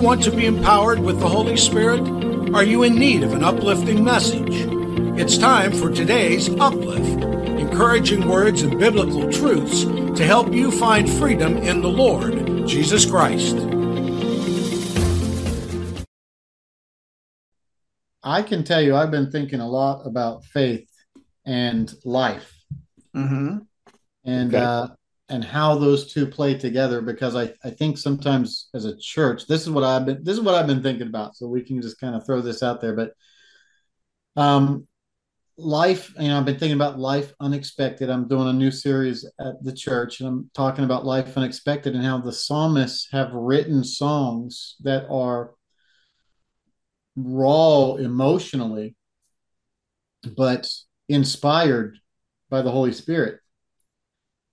want to be empowered with the Holy Spirit? Are you in need of an uplifting message? It's time for today's Uplift encouraging words and biblical truths to help you find freedom in the Lord, Jesus Christ. I can tell you, I've been thinking a lot about faith and life, Mm-hmm. and Okay. uh, and how those two play together. Because I, I think sometimes as a church, this is what I've been this is what I've been thinking about. So we can just kind of throw this out there. But um, life, you know, I've been thinking about life unexpected. I'm doing a new series at the church, and I'm talking about life unexpected and how the psalmists have written songs that are raw emotionally, but inspired by the Holy Spirit.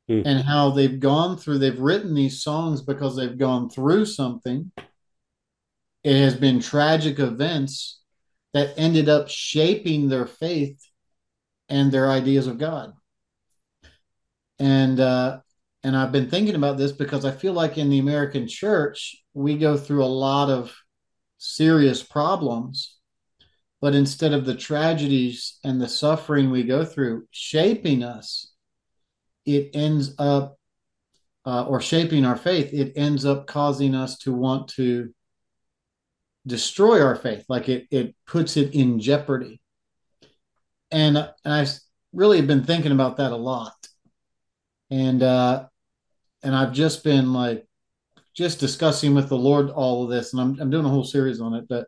Hmm. And how they've gone through, they've written these songs because they've gone through something. It has been tragic events that ended up shaping their faith and their ideas of God. And uh, and I've been thinking about this because I feel like in the American church we go through a lot of serious problems, but instead of the tragedies and the suffering we go through shaping us, it ends up uh, or shaping our faith. It ends up causing us to want to destroy our faith, like it it puts it in jeopardy. And and I really have been thinking about that a lot, and uh, and I've just been like just discussing with the Lord all of this, and I'm I'm doing a whole series on it, but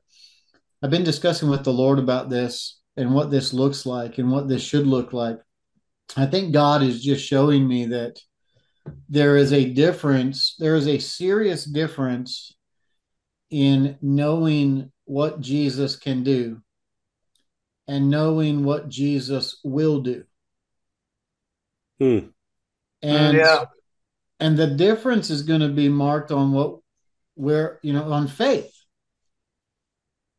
I've been discussing with the Lord about this and what this looks like and what this should look like. I think God is just showing me that there is a difference, there is a serious difference in knowing what Jesus can do and knowing what Jesus will do. Hmm. And Yeah. and the difference is going to be marked on what where you know on faith.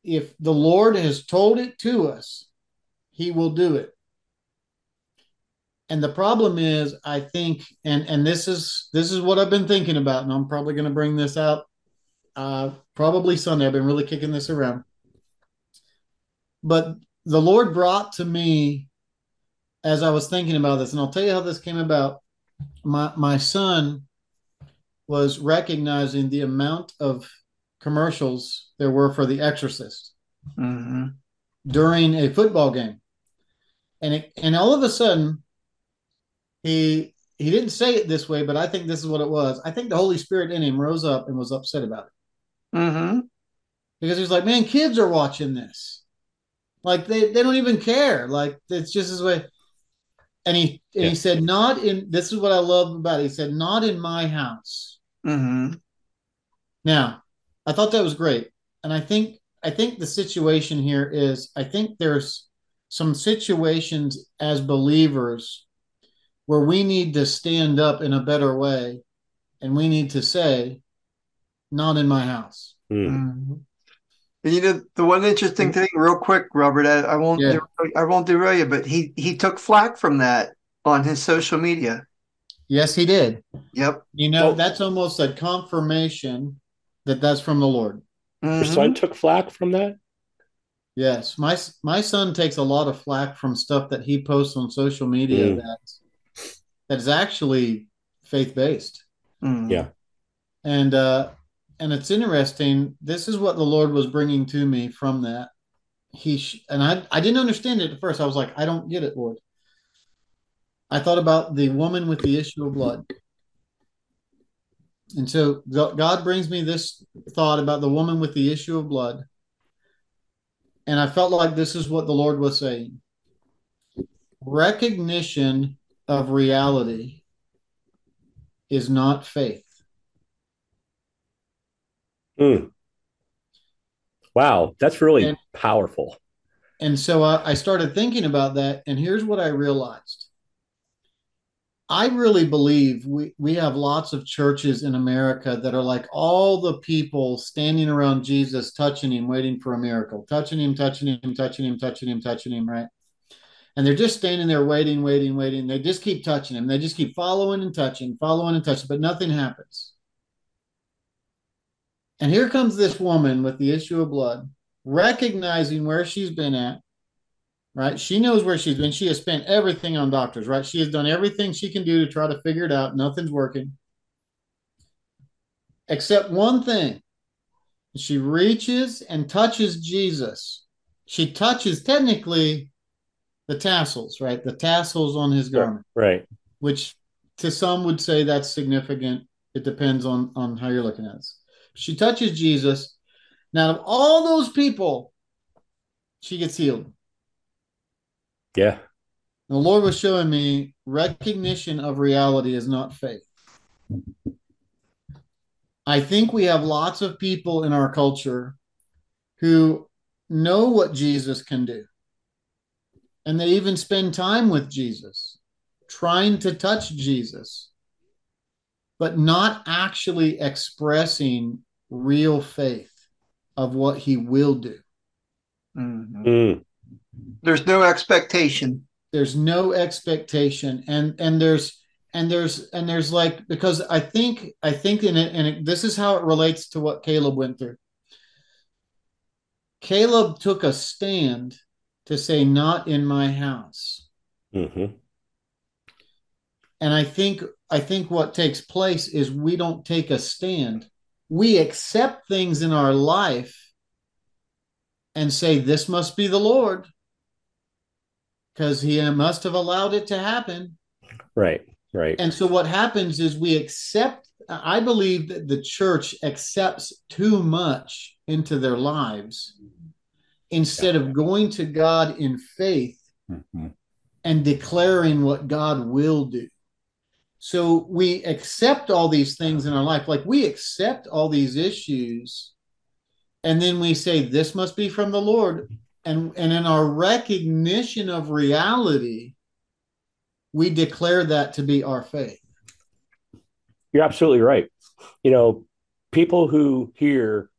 If the Lord has told it to us, he will do it. And the problem is I think and and this is this is what I've been thinking about and I'm probably going to bring this out uh probably Sunday. I've been really kicking this around. But the Lord brought to me as I was thinking about this and I'll tell you how this came about my my son was recognizing the amount of commercials there were for The Exorcist Mm-hmm. during a football game, and it, and all of a sudden, he he didn't say it this way, but I think this is what it was. I think the Holy Spirit in him rose up and was upset about it Mm-hmm. because he's like, "Man, kids are watching this, like they they don't even care. Like it's just his way." And he and Yeah. he said, "Not in." This is what I love about it. He said, "Not in my house." Mm-hmm. Now, I thought that was great. And I think I think the situation here is I think there's some situations as believers where we need to stand up in a better way and we need to say not in my house. Mm-hmm. You know, the one interesting thing, real quick, Robert, I, I won't, Yeah. derail- I won't derail you, but he he took flack from that on his social media. Yes, he did. Yep. You know, Well- that's almost a confirmation that that's from the Lord. Your Mhm. son took flack from that? Yes, my my son takes a lot of flack from stuff that he posts on social media Mm. that that is actually faith based. Mhm. Yeah. and uh and it's interesting this is what the lord was bringing to me from that he sh- and i i didn't understand it at first i was like i don't get it lord i thought about the woman with the issue of blood and so god brings me this thought about the woman with the issue of blood and i felt like this is what the lord was saying recognition of reality is not faith Hmm. Wow, that's really And- powerful. And so I, I started thinking about that, and here's what I realized. I really believe we, we have lots of churches in America that are like all the people standing around Jesus, touching him, waiting for a miracle, touching him, touching him, touching him, touching him, touching him, right? And they're just standing there waiting, waiting, waiting. They just keep touching him. They just keep following and touching, following and touching, but nothing happens. And here comes this woman with the issue of blood, recognizing where she's been at, right? She knows where she's been. She has spent everything on doctors, right? She has done everything she can do to try to figure it out. Nothing's working. Except one thing. She reaches and touches Jesus. She touches technically the tassels, right? The tassels on his garment, Right. which to some would say that's significant. It depends on on how you're looking at it. She touches Jesus. Now, of all those people, she gets healed. Yeah. The Lord was showing me recognition of reality is not faith. I think we have lots of people in our culture who know what Jesus can do. And they even spend time with Jesus, trying to touch Jesus, but not actually expressing real faith of what he will do. Mhm. Mm. There's no expectation. there's no expectation and and there's and there's and there's like because i think i think in it and it, this is how it relates to what caleb went through caleb took a stand to say not in my house hmm and i think i think what takes place is we don't take a stand we accept things in our life and say this must be the lord because he must have allowed it to happen Right. Right. And so what happens is we accept, I believe that the church accepts too much into their lives instead of going to God in faith Mhm. and declaring what God will do. So we accept all these things in our life, like we accept all these issues, and then we say, This must be from the Lord. And, and in our recognition of reality, we declare that to be our faith. You're absolutely right. You know, people who hear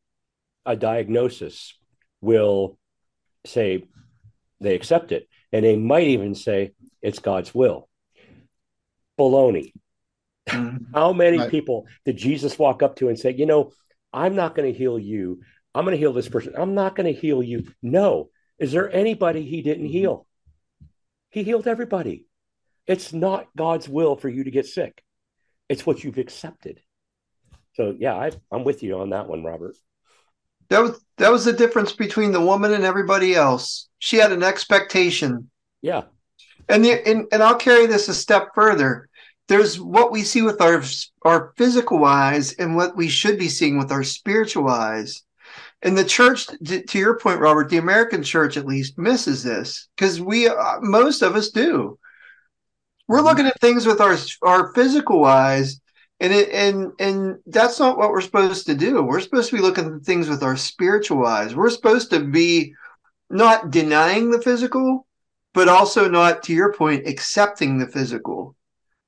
a diagnosis will say they accept it, and they might even say it's God's will. Baloney. Mhm. How many Right. people did Jesus walk up to and say, you know, I'm not going to heal you. I'm going to heal this person. I'm not going to heal you. No. Is there anybody he didn't heal? He healed everybody. It's not God's will for you to get sick. It's what you've accepted. So yeah, I, I'm with you on that one, Robert. That was that was the difference between the woman and everybody else. She had an expectation. Yeah. And the, and, and I'll carry this a step further. There's what we see with our our physical eyes and what we should be seeing with our spiritual eyes. And the church, to, to your point, Robert, the American church at least misses this because we, uh, most of us do. We're looking at things with our our physical eyes, and it and and that's not what we're supposed to do. We're supposed to be looking at things with our spiritual eyes. We're supposed to be not denying the physical, but also not, to your point, accepting the physical.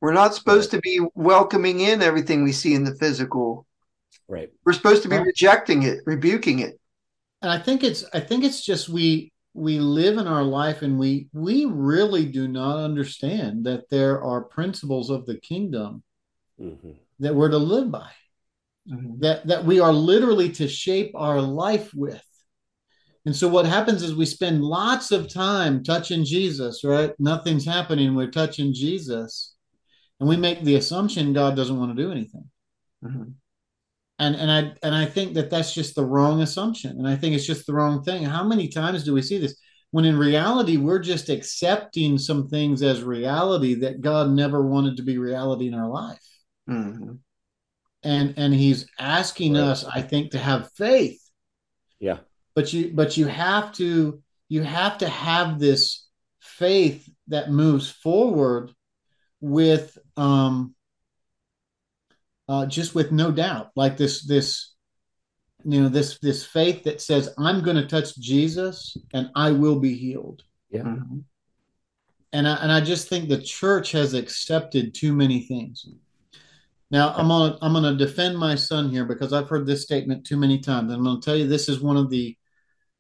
We're not supposed to be welcoming in everything we see in the physical. Right. We're supposed to be Well- rejecting it, rebuking it. And I think it's I think it's just we we live in our life and we we really do not understand that there are principles of the kingdom hmm that we're to live by. that that we are literally to shape our life with. And so what happens is we spend lots of time touching Jesus, right? Nothing's happening. We're touching Jesus. And we make the assumption God doesn't want to do anything. Mhm. And and I and I think that that's just the wrong assumption. And I think it's just the wrong thing. How many times do we see this? When in reality, we're just accepting some things as reality that God never wanted to be reality in our life Mhm. and and he's asking Right. us i think to have faith Yeah. but you but you have to you have to have this faith that moves forward with um uh just with no doubt like this this you know this this faith that says i'm going to touch jesus and i will be healed Yeah. Mhm. and I, and I just think the church has accepted too many things. Now I'm on I'm going to defend my son here because I've heard this statement too many times. and I'm going to tell you this is one of the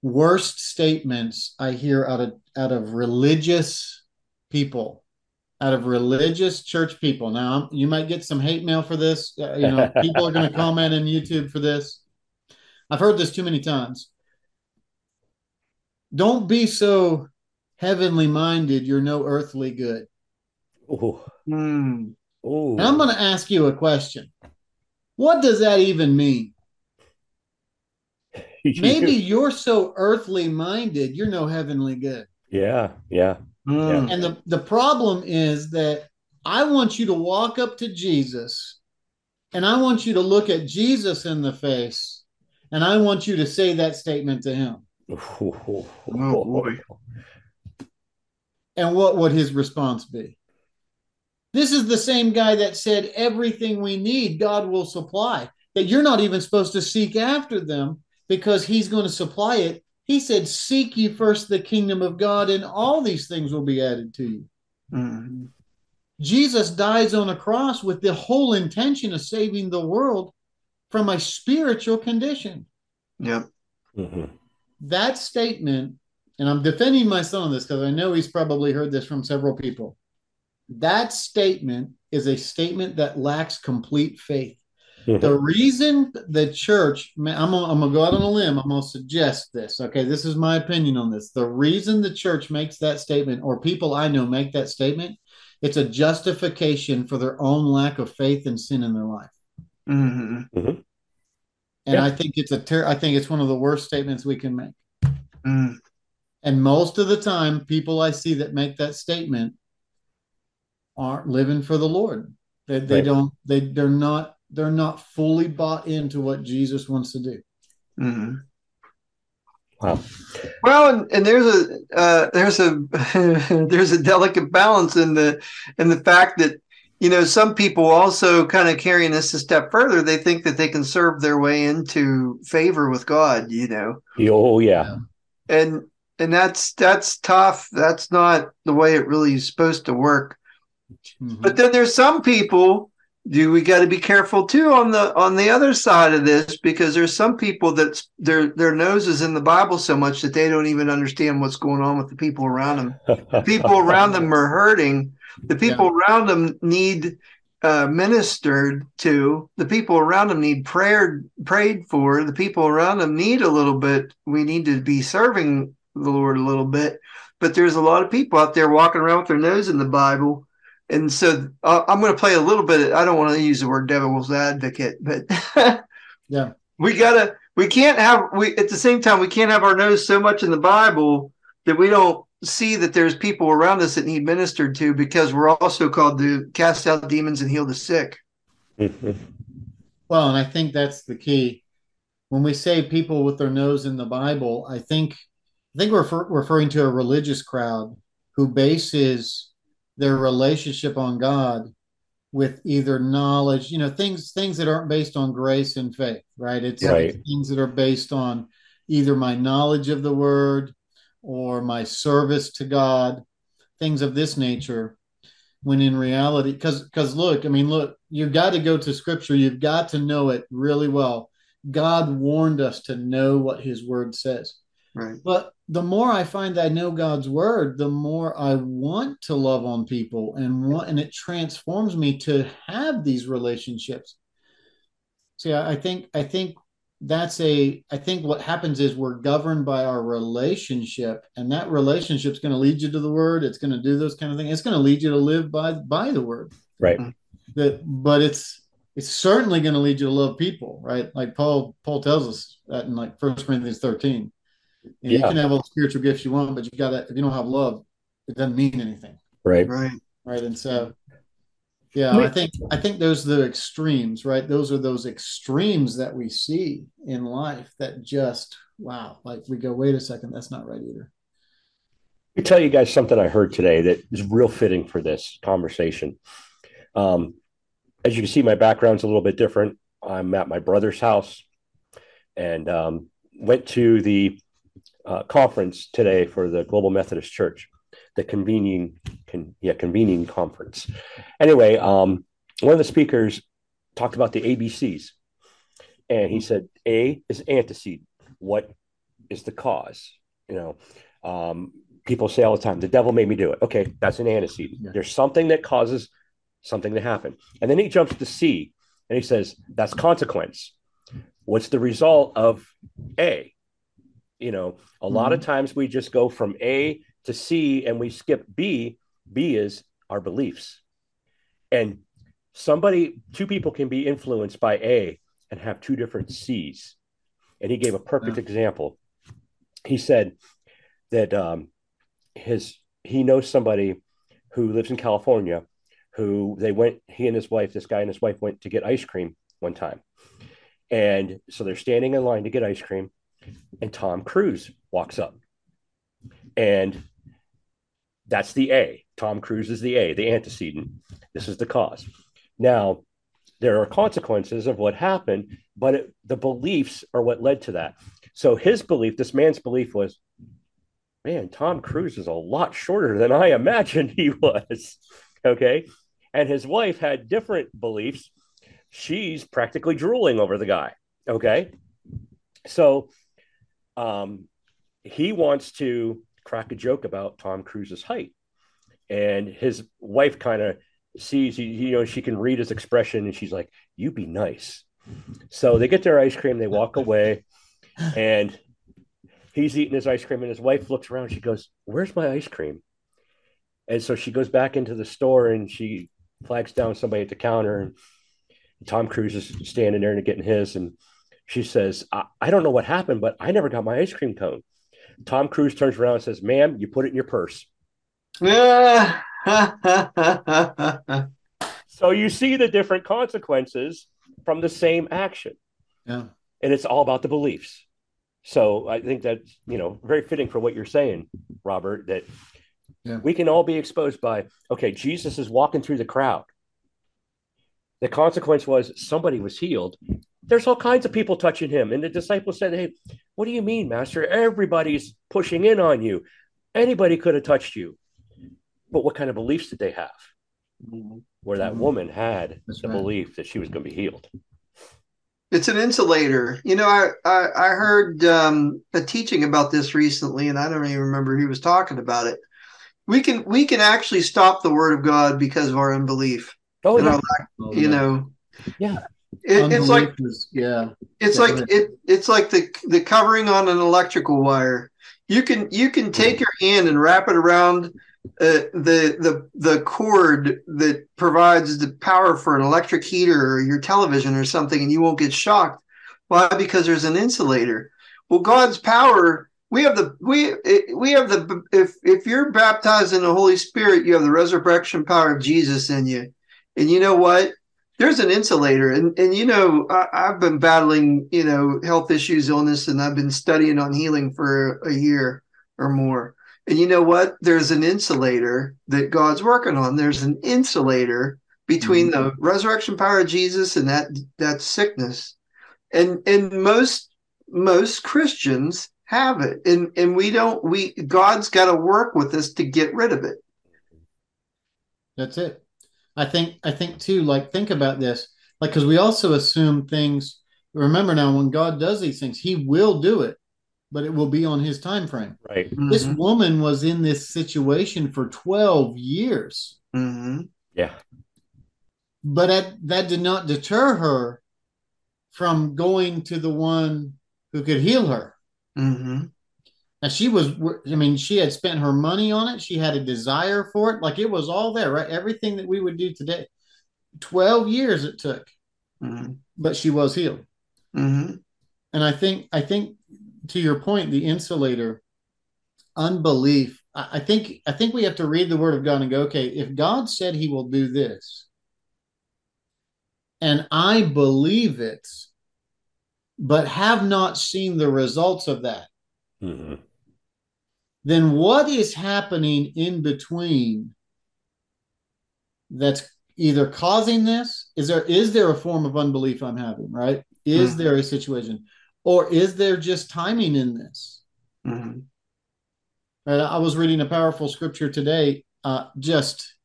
worst statements I hear out of out of religious people, out of religious church people. Now you might get some hate mail for this. Uh, You know, people are going to comment on YouTube for this. I've heard this too many times. Don't be so heavenly minded, you're no earthly good. Ooh. Mm. Ooh. And I'm going to ask you a question. What does that even mean? Maybe you're so earthly minded, you're no heavenly good. Yeah, yeah. Mm. And the, the problem is that I want you to walk up to Jesus and I want you to look at Jesus in the face and I want you to say that statement to him. Oh, boy. And what would his response be? This is the same guy that said everything we need, God will supply, that you're not even supposed to seek after them because he's going to supply it. He said, Seek ye first the kingdom of God, and all these things will be added to you. Mm. Jesus dies on a cross with the whole intention of saving the world from a spiritual condition. Yep. Mhm. That statement, and I'm defending my son on this because I know he's probably heard this from several people. That statement is a statement that lacks complete faith. Mhm. The reason the church, I'm gonna, I'm gonna go out on a limb. I'm gonna suggest this. Okay, this is my opinion on this. The reason the church makes that statement, or people I know make that statement, it's a justification for their own lack of faith and sin in their life. Mhm. And Yeah. I think it's a ter- I think it's one of the worst statements we can make. Mm. And most of the time, people I see that make that statement aren't living for the Lord. They, they Right. don't. They they're not. They're not fully bought into what Jesus wants to do. Mhm. Wow. Well, and, and there's a uh, there's a there's a delicate balance in the in the fact that you know some people also kind of carrying this a step further. They think that they can serve their way into favor with God. You know, Oh yeah. and and that's that's tough. That's not the way it really is supposed to work. But then there's some people do we got to be careful too on the on the other side of this because there's some people that their their nose is in the Bible so much that they don't even understand what's going on with the people around them. The people around them are hurting. The people around them need uh, ministered to. The people around them need prayer prayed for. The people around them need a little bit. We need to be serving the Lord a little bit. But there's a lot of people out there walking around with their nose in the Bible. And so uh, I'm going to play a little bit. I don't want to use the word devil's advocate, but Yeah. we gotta. We can't have. We at the same time we can't have our nose so much in the Bible that we don't see that there's people around us that need ministered to because we're also called to cast out demons and heal the sick. Well, and I think that's the key. When we say people with their nose in the Bible, I think I think we're refer- referring to a religious crowd who bases their relationship on God with either knowledge, you know, things things that aren't based on grace and faith, right? It's, Right. things that are based on either my knowledge of the word or my service to God, things of this nature when in reality because because look i mean look you've got to go to scripture you've got to know it really well god warned us to know what his word says Right. but the more i find i know god's word the more i want to love on people and want and it transforms me to have these relationships. See i, I think i think that's a i think what happens is we're governed by our relationship and that relationship's going to lead you to the word it's going to do those kind of things it's going to lead you to live by by the word. Right. Mm-hmm. that but it's it's certainly going to lead you to love people right? Like paul paul tells us that in like first corinthians 13 You, you can have all the spiritual gifts you want but you gotta if you don't have love it doesn't mean anything Right. Right. right and so yeah I i think i think those are the extremes right those are those extremes that we see in life that just wow like we go wait a second that's not right either Let me tell you guys something I heard today that is real fitting for this conversation. Um, as you can see, my background's a little bit different. I'm at my brother's house and um, went to the uh, conference today for the Global Methodist Church, the convening, con, yeah, convening conference. Anyway, um, one of the speakers talked about the ABCs, and he said A is antecedent. What is the cause? You know, um, people say all the time, the devil made me do it. Okay, that's an antecedent. Yeah. There's something that causes something to happen. And then he jumps to C and he says, that's consequence. what's the result of A? You know, a lot of Mhm. times we just go from A to C and we skip B. B is our beliefs. And somebody, two people can be influenced by A and have two different C's. And he gave a perfect Yeah. example. He said that um, his he knows somebody who lives in California who they went, he and his wife, this guy and his wife went to get ice cream one time. And so they're standing in line to get ice cream, and Tom Cruise walks up. And that's the A. Tom Cruise is the A, the antecedent. This is the cause. Now, there are consequences of what happened, but it, the beliefs are what led to that. So his belief, this man's belief was, man, Tom Cruise is a lot shorter than I imagined he was. Okay. And his wife had different beliefs. She's practically drooling over the guy. Okay. So um, he wants to crack a joke about Tom Cruise's height. And his wife kind of sees, you know, she can read his expression and she's like, you be nice. So they get their ice cream, they walk away, and he's eating his ice cream. And his wife looks around, she goes, Where's my ice cream? And so she goes back into the store and she flags down somebody at the counter. And Tom Cruise is standing there and getting his. And she says, I, I don't know what happened, but I never got my ice cream cone. Tom Cruise turns around and says, Ma'am, you put it in your purse. So you see the different consequences from the same action. Yeah. And it's all about the beliefs. So I think that's, you know, very fitting for what you're saying, Robert, that Yeah. we can all be exposed by, okay, Jesus is walking through the crowd. The consequence was somebody was healed. There's all kinds of people touching him. And the disciples said, Hey, what do you mean, Master? Everybody's pushing in on you. Anybody could have touched you. But what kind of beliefs did they have? Where that woman had That's the right. belief that she was going to be healed. It's an insulator. You know, I I, I heard um, a teaching about this recently, and I don't even remember who was talking about it. We can we can actually stop the word of God because of our unbelief. Oh, yeah. our lack, Oh, you yeah. know, Yeah. It, it's like is- yeah. it's Yeah, like it it's like the the covering on an electrical wire. You can you can take your hand and wrap it around uh, the the the cord that provides the power for an electric heater or your television or something, and you won't get shocked. Why? Because there's an insulator. Well, God's power. We have the we we have the if if you're baptized in the Holy Spirit, you have the resurrection power of Jesus in you, and you know what? There's an insulator and and you know I, i've been battling you know health issues illness and i've been studying on healing for a year or more. And you know what? There's an insulator that god's working on. There's an insulator between mm-hmm. the resurrection power of jesus and that that sickness. And and most most christians have it. And and we don't we god's got to work with us to get rid of it. That's it. I think I think too, like think about this. Like because we also assume things remember now when God does these things, he will do it, but it will be on his time frame. Right. This Mhm. woman was in this situation for 12 years, Mhm. Yeah. but that, that did not deter her from going to the one who could heal her. Mhm. Now she was, I mean, she had spent her money on it. She had a desire for it. Like it was all there, right? Everything that we would do today. 12 years it took, Mhm. but she was healed. Mhm. And I think, I think to your point, the insulator, unbelief. I, I think, I think we have to read the word of God and go, okay, if God said he will do this, and I believe it, but have not seen the results of that, Mhm. Then what is happening in between that's either causing this? Is there is there a form of unbelief i'm having right? Is Mhm. there a situation? Or is there just timing in this? Mhm. right i was reading a powerful scripture today uh just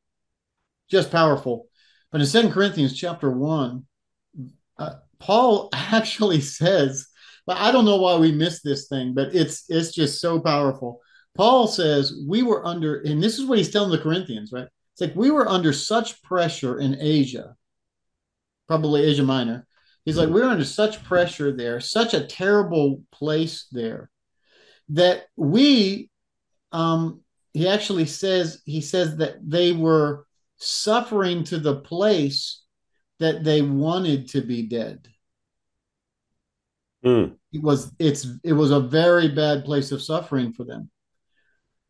just powerful. But in second corinthians chapter 1 uh, paul actually says but i don't know why we missed this thing but it's it's just so powerful paul says we were under and this is what he's telling the corinthians right it's like we were under such pressure in asia probably asia minor He's like, we're under such pressure there, such a terrible place there, that we, um, he actually says, he says that they were suffering to the place that they wanted to be dead. Mm. It was it's it was a very bad place of suffering for them.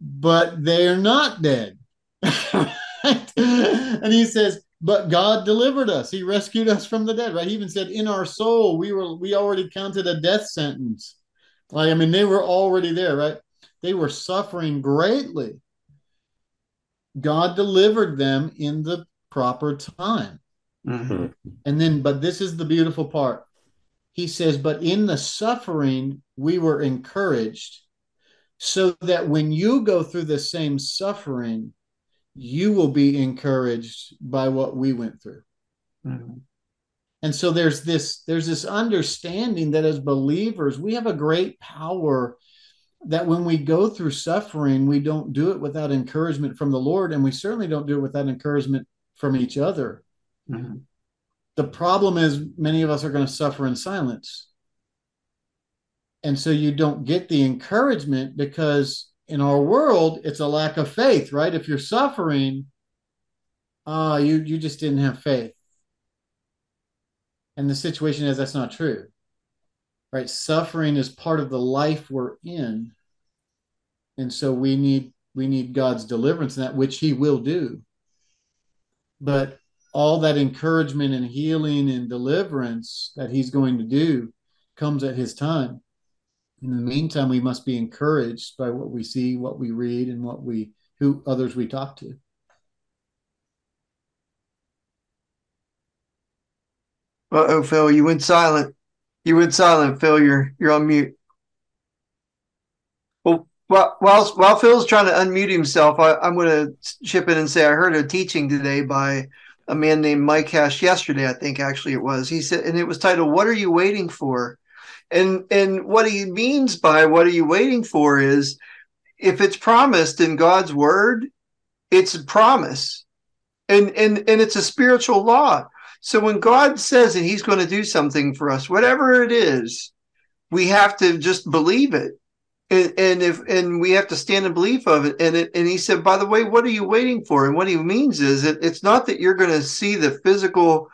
But they are not dead. and he says, but God delivered us. He rescued us from the dead, right? He even said, in our soul, we were we already counted a death sentence. Like, I mean, they were already there, right? They were suffering greatly. God delivered them in the proper time. Mm-hmm. And then, but this is the beautiful part. He says, but in the suffering, we were encouraged so that when you go through the same suffering, you will be encouraged by what we went through. Mm-hmm. And so there's this there's this understanding that as believers, we have a great power that when we go through suffering, we don't do it without encouragement from the Lord, and we certainly don't do it without encouragement from each other. Mm-hmm. The problem is many of us are going to suffer in silence. And so you don't get the encouragement because in our world, it's a lack of faith, right? If you're suffering, uh, you you just didn't have faith. And the situation is that's not true. Right? Suffering is part of the life we're in. And so we need we need God's deliverance in that, which He will do. But all that encouragement and healing and deliverance that He's going to do comes at His time in the meantime we must be encouraged by what we see what we read and what we who others we talk to Uh-oh, Phil, you went silent. You went silent, Phil. You're you're on mute. Well, while while, Phil's trying to unmute himself, I, I'm going to chip in and say I heard a teaching today by a man named Mike Cash yesterday. I think actually it was. He said, and it was titled "What Are You Waiting For?" And and what he means by what are you waiting for is if it's promised in God's word, it's a promise. And and and it's a spiritual law. So when God says that he's going to do something for us, whatever it is, we have to just believe it. And, and if and we have to stand in belief of it. And it, and he said, by the way, what are you waiting for? And what he means is it's not that you're going to see the physical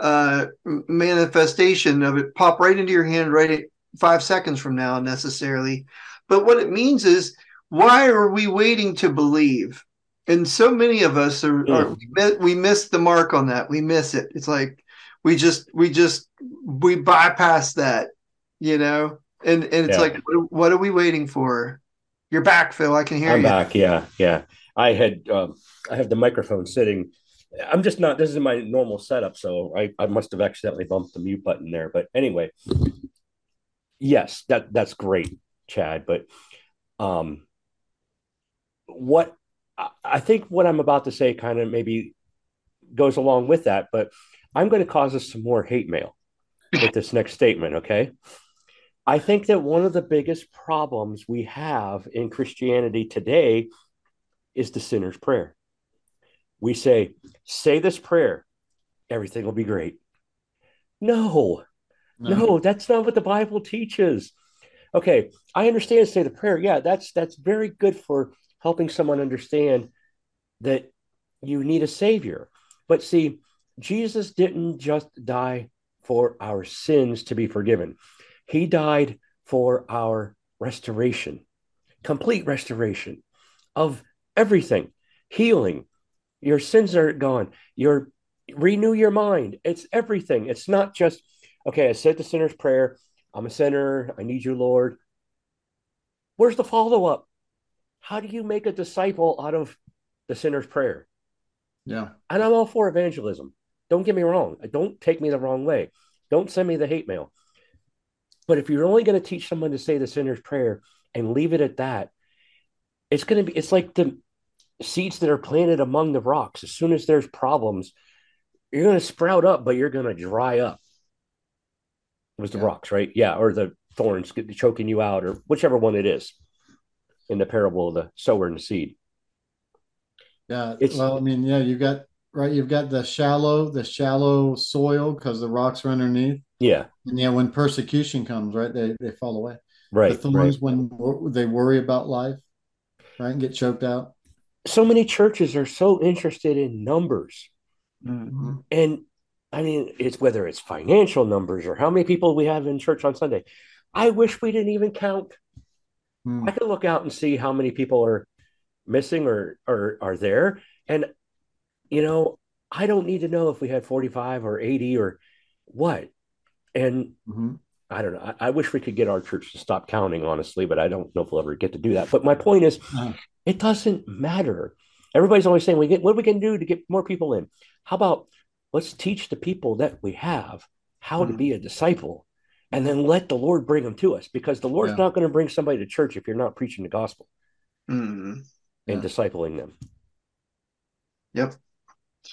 uh, manifestation of it pop right into your hand right five seconds from now necessarily. But what it means is, why are we waiting to believe? And so many of us are, Mm. are we miss the mark on that. We miss it. It's like we just we just we bypass that, you know. And and it's Yeah. like, what, what are we waiting for? You're back, Phil. I can hear I'm you. back. Yeah, yeah. I had um, I have the microphone sitting. I'm just not. This is my normal setup, so I, I must have accidentally bumped the mute button there. But anyway, yes, that that's great, Chad. But um, what I, I think what I'm about to say kind of maybe goes along with that, but I'm going to cause us some more hate mail with this next statement. Okay. I think that one of the biggest problems we have in Christianity today is the sinner's prayer. We say, say this prayer, everything will be great. No, no, that's not what the Bible teaches. Okay, I understand say the prayer. Yeah, that's that's very good for helping someone understand that you need a savior. But see, Jesus didn't just die for our sins to be forgiven. He died for our restoration, complete restoration of everything, healing. Your sins are gone. Your renew your mind. It's everything. It's not just okay. I said the sinner's prayer. I'm a sinner. I need you, Lord. Where's the follow up? How do you make a disciple out of the sinner's prayer? yeah And I'm all for evangelism. Don't get me wrong. Don't take me the wrong way. Don't send me the hate mail. But if you're only going to teach someone to say the sinner's prayer and leave it at that, it's going to be, it's like the seeds that are planted among the rocks. As soon as there's problems, you're going to sprout up, but you're going to dry up. It was the Yeah. rocks, right? Yeah. Or the thorns choking you out, or whichever one it is in the parable of the sower and the seed. yeah It's- well i mean yeah you've got right you've got the shallow the shallow soil because the rocks are underneath Yeah. And yeah, when persecution comes, right, they, they fall away. Right. the thorns right. when they worry about life, right, and get choked out. So many churches are so interested in numbers. Mm-hmm. And I mean, it's whether it's financial numbers or how many people we have in church on Sunday. I wish we didn't even count. Hmm. I could look out and see how many people are missing or or are there. And you know, I don't need to know if we had 45 or 80 or what. And Mhm. I don't know. I, I wish we could get our church to stop counting, honestly, but I don't know if we'll ever get to do that. But my point is, Uh-huh. it doesn't matter. Everybody's always saying, "We get what are we can do to get more people in." How about let's teach the people that we have how to Mhm. be a disciple, and then let the Lord bring them to us, because the Lord's Yeah. not going to bring somebody to church if you're not preaching the gospel Mm-hmm. and discipling them. Yep.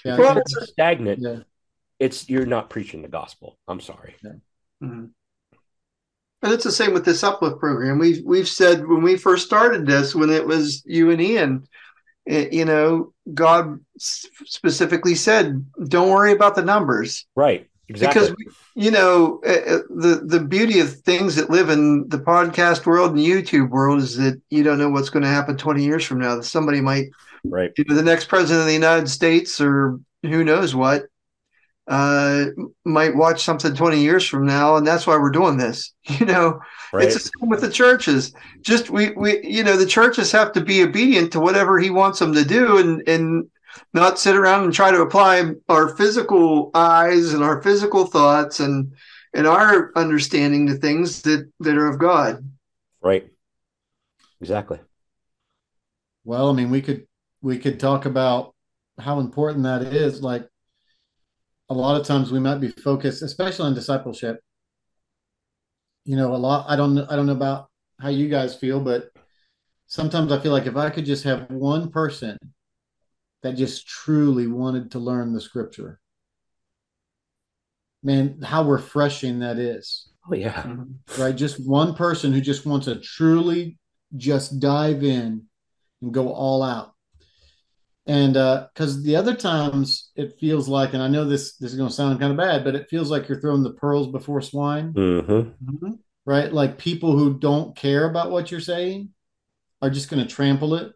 Yeah, Well, think- If you're stagnant. yeah. It's you're not preaching the gospel. I'm sorry. Mhm. And it's the same with this uplift program. We've we've said when we first started this, when it was you and Ian, eh, you know, God specifically said, "Don't worry about the numbers," Right. Exactly. because you know eh, eh, the the beauty of things that live in the podcast world and YouTube world is that you don't know what's going to happen twenty years from now. That somebody might right. you know, the next president of the United States or who knows what uh, might watch something 20 years from now. And that's why we're doing this. You know, Right. it's the same with the churches. Just we, we, you know, the churches have to be obedient to whatever he wants them to do and, and not sit around and try to apply our physical eyes and our physical thoughts and, and our understanding to things that, that are of God. right. Exactly. Well, I mean, we could we could talk about how important that is. Like a lot of times we might be focused, especially on discipleship. You know, a lot I don't know I don't know about how you guys feel, but sometimes I feel like if I could just have one person that just truly wanted to learn the scripture, man, how refreshing that is Oh yeah. Mm-hmm. right? Just one person who just wants to truly just dive in and go all out. And because the other times it feels like, and I know this this is going to sound kind of bad, but it feels like you're throwing the pearls before swine, Mm-hmm. right? Like people who don't care about what you're saying are just going to trample it.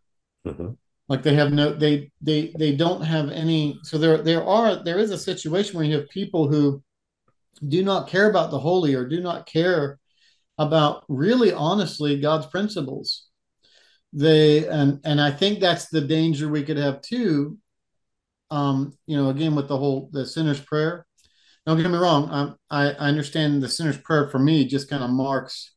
Mm-hmm. Like they have no, they they they don't have any. So there there are there is a situation where you have people who do not care about the holy or do not care about really honestly God's principles. They and and I think that's the danger we could have too. Um, you know, again with the whole the sinner's prayer. Don't get me wrong. Um, I I understand the sinner's prayer for me just kind of marks.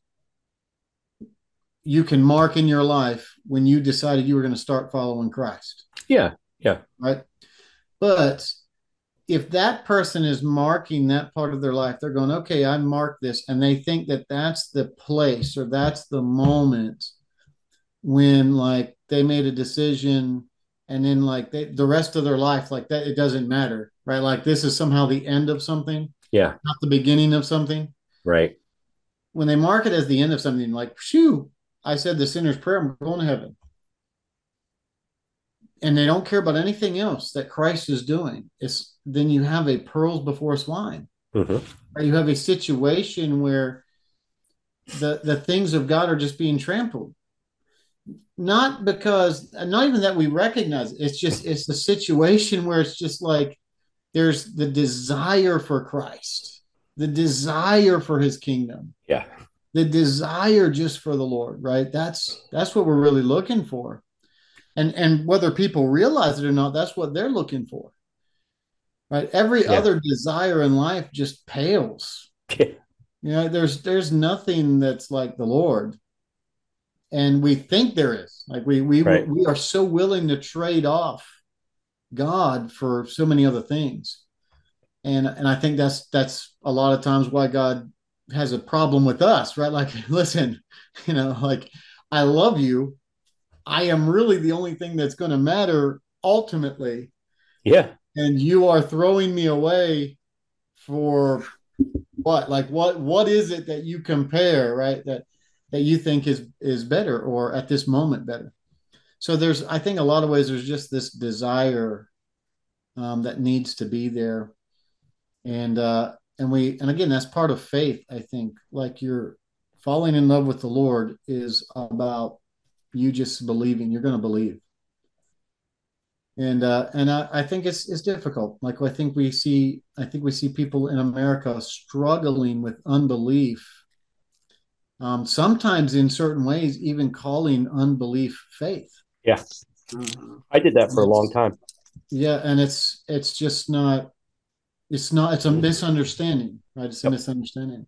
You can mark in your life when you decided you were going to start following Christ Yeah. Yeah, right? But if that person is marking that part of their life, they're going, okay, I marked this, and they think that that's the place or that's the moment when like they made a decision and then like they, the rest of their life like that it doesn't matter right like this is somehow the end of something Yeah. not the beginning of something Right. when they mark it as the end of something like shoo i said the sinner's prayer i'm going to heaven and they don't care about anything else that christ is doing it's then you have a pearls before swine Mm-hmm. right? you have a situation where the the things of god are just being trampled not because not even that we recognize it. it's just it's the situation where it's just like there's the desire for christ the desire for his kingdom Yeah. the desire just for the lord right that's that's what we're really looking for and and whether people realize it or not that's what they're looking for right every Yeah. other desire in life just pales Yeah. you know there's there's nothing that's like the lord and we think there is. Like we we Right. we are so willing to trade off god for so many other things. And and i think that's that's a lot of times why god has a problem with us right? Like listen you know like i love you. I am really the only thing that's going to matter ultimately. Yeah. and you are throwing me away for what? Like what what is it that you compare right? That that you think is is better or at this moment better. So there's i think a lot of ways there's just this desire um, that needs to be there. And uh and we and again that's part of faith i think. Like you're falling in love with the lord is about you just believing you're going to believe. And uh and I, I think it's it's difficult. Like i think we see i think we see people in america struggling with unbelief um sometimes in certain ways even calling unbelief faith Yeah. Mhm. I did that for a long time. yeah and it's it's just not it's not it's a misunderstanding right it's a Yep.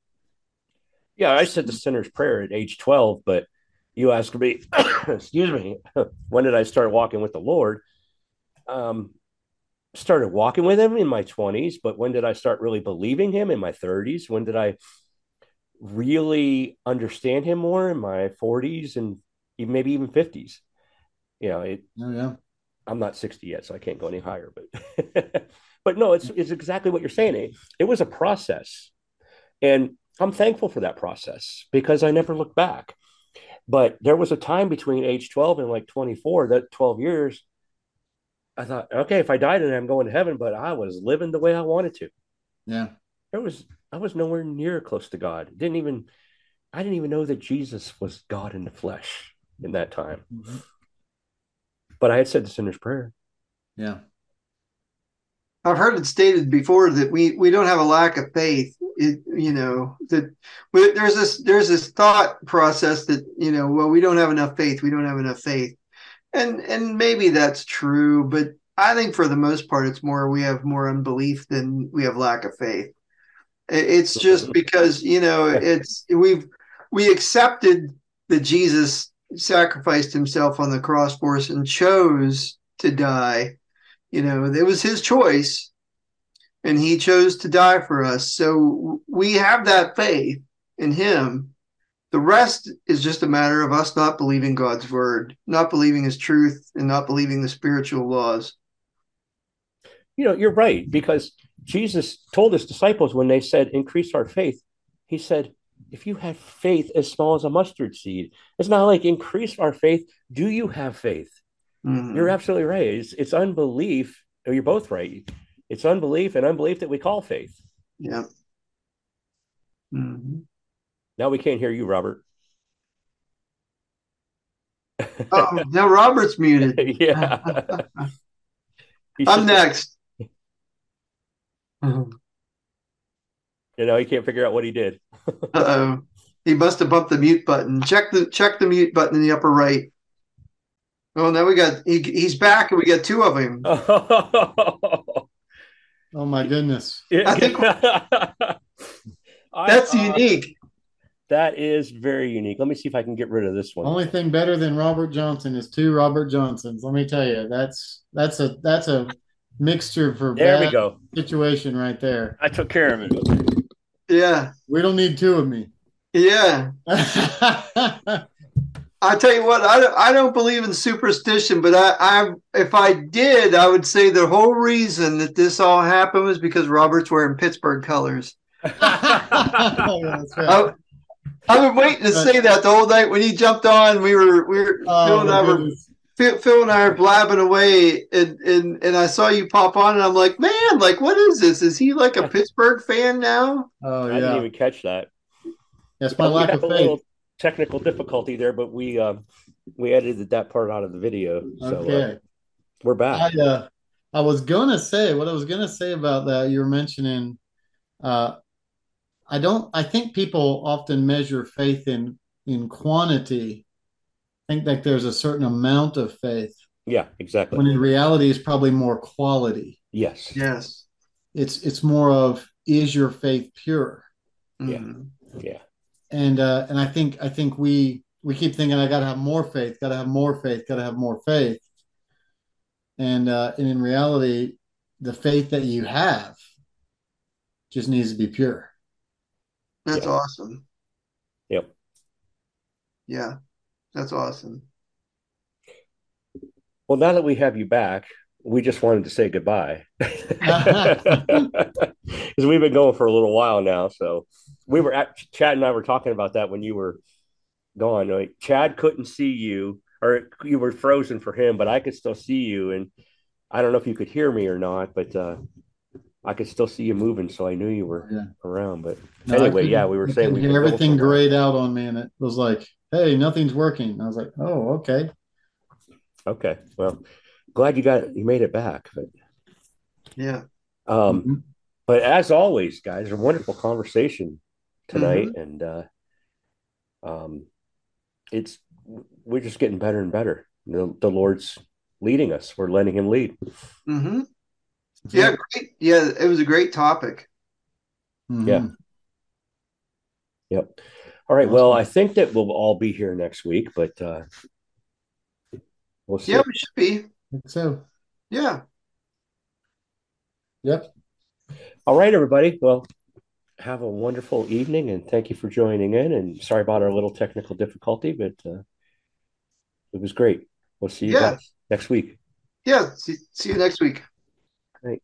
Yeah, I said the sinner's prayer at age 12, but you asked me, excuse me, when did I start walking with the Lord? Um, started walking with him in my 20s, but when did I start really believing him in my 30s? When did I really understand him more in my 40s and even maybe even 50s? You know, it, oh yeah I'm not 60 yet, so I can't go any higher. But but no, it's it's exactly what you're saying. It, it was a process. And I'm thankful for that process because I never looked back. But there was a time between age 12 and like 24, that 12 years, I thought, okay, if I died and I'm going to heaven, but I was living the way I wanted to. yeah There was I was nowhere near close to God. Didn't even I didn't even know that Jesus was God in the flesh in that time. Mhm. Mm-hmm. But I had said the sinner's prayer. yeah I've heard it stated before that we we don't have a lack of faith. It, you know that we, there's this there's this thought process that you know well we don't have enough faith we don't have enough faith, and and maybe that's true, but I think for the most part it's more we have more unbelief than we have lack of faith. It- It's just because you know it's we've we accepted that Jesus sacrificed himself on the cross for us and chose to die. You know it was his choice and he chose to die for us. So we have that faith in him. The rest is just a matter of us not believing god's word not believing his truth and not believing the spiritual laws. You know, you're right, because Jesus told his disciples when they said, increase our faith, he said, if you had faith as small as a mustard seed, it's not like increase our faith. Do you have faith? Mhm. You're absolutely right. It's, it's unbelief. Or you're both right. It's unbelief and unbelief that we call faith. yeah Mhm. Now we can't hear you, Robert. oh now robert's muted yeah. I'm just- next You know, he can't figure out what he did. uh-oh. He must have bumped the mute button. Check the check the mute button in the upper right. Oh now we got he, he's back and we got two of him. Oh my goodness. I think- I- that's uh, unique. That is very unique. Let me see if I can get rid of this one. only thing better than robert johnson is two robert johnsons. Let me tell you that's that's a that's a mixture for there we bad go. situation right there I took care of it. yeah we don't need two of me yeah I tell you what, I don't, I don't believe in superstition, but I, I if I did, I would say the whole reason that this all happened was because Robert's wearing Pittsburgh colors. Oh, that's right. I, I've been waiting to say that the whole night when he jumped on. We were we were Oh, Phil and I my were goodness. Phil, Phil and I are blabbing away, and, and and I saw you pop on, and I'm like, man, like what is this? Is he like a Pittsburgh fan now? oh I didn't even catch that. that's my lack of a little faith technical difficulty there, but we um, we edited that part out of the video. So uh, okay we're back. I uh, I was gonna say what I was gonna say about that. You were mentioning, uh, I don't. I think people often measure faith in in quantity. I think that there's a certain amount of faith yeah, exactly. when in reality it's probably more quality. yes. Yes. It's it's more of is your faith pure? Yeah. Mhm. Yeah. And uh, and I think I think we we keep thinking I got to have more faith, got to have more faith, got to have more faith. And uh, and in reality, the faith that you have just needs to be pure. That's Yeah. awesome. Yep. Yeah, that's awesome. Well, now that we have you back, we just wanted to say goodbye because we've been going for a little while now. So we were at Chad and I were talking about that when you were gone. Like Chad couldn't see you, or you were frozen for him, but I could still see you. And I don't know if you could hear me or not, but uh, I could still see you moving, so I knew you were Yeah. around. But No, anyway, yeah, we were saying we could go everything grayed out on me, and it was like, "Hey, nothing's working." And I was like, "Oh, okay." Okay, well, glad you got you made it back. But Yeah. um, Mhm. but as always, guys, a wonderful conversation tonight, Mm-hmm. and uh, um, it's we're just getting better and better. The, the Lord's leading us. We're letting Him lead. Mm-hmm. Yeah. Great. Yeah. It was a great topic. Mhm. Yeah. Yep. All right. Well, I think that we'll all be here next week, but uh, we'll see. Yeah, we should be. I think So, Yeah. yep. All right, everybody. Well, have a wonderful evening, and thank you for joining in. And sorry about our little technical difficulty, but uh, it was great. We'll see you Yeah. guys next week. Yeah. See, see you next week. Great.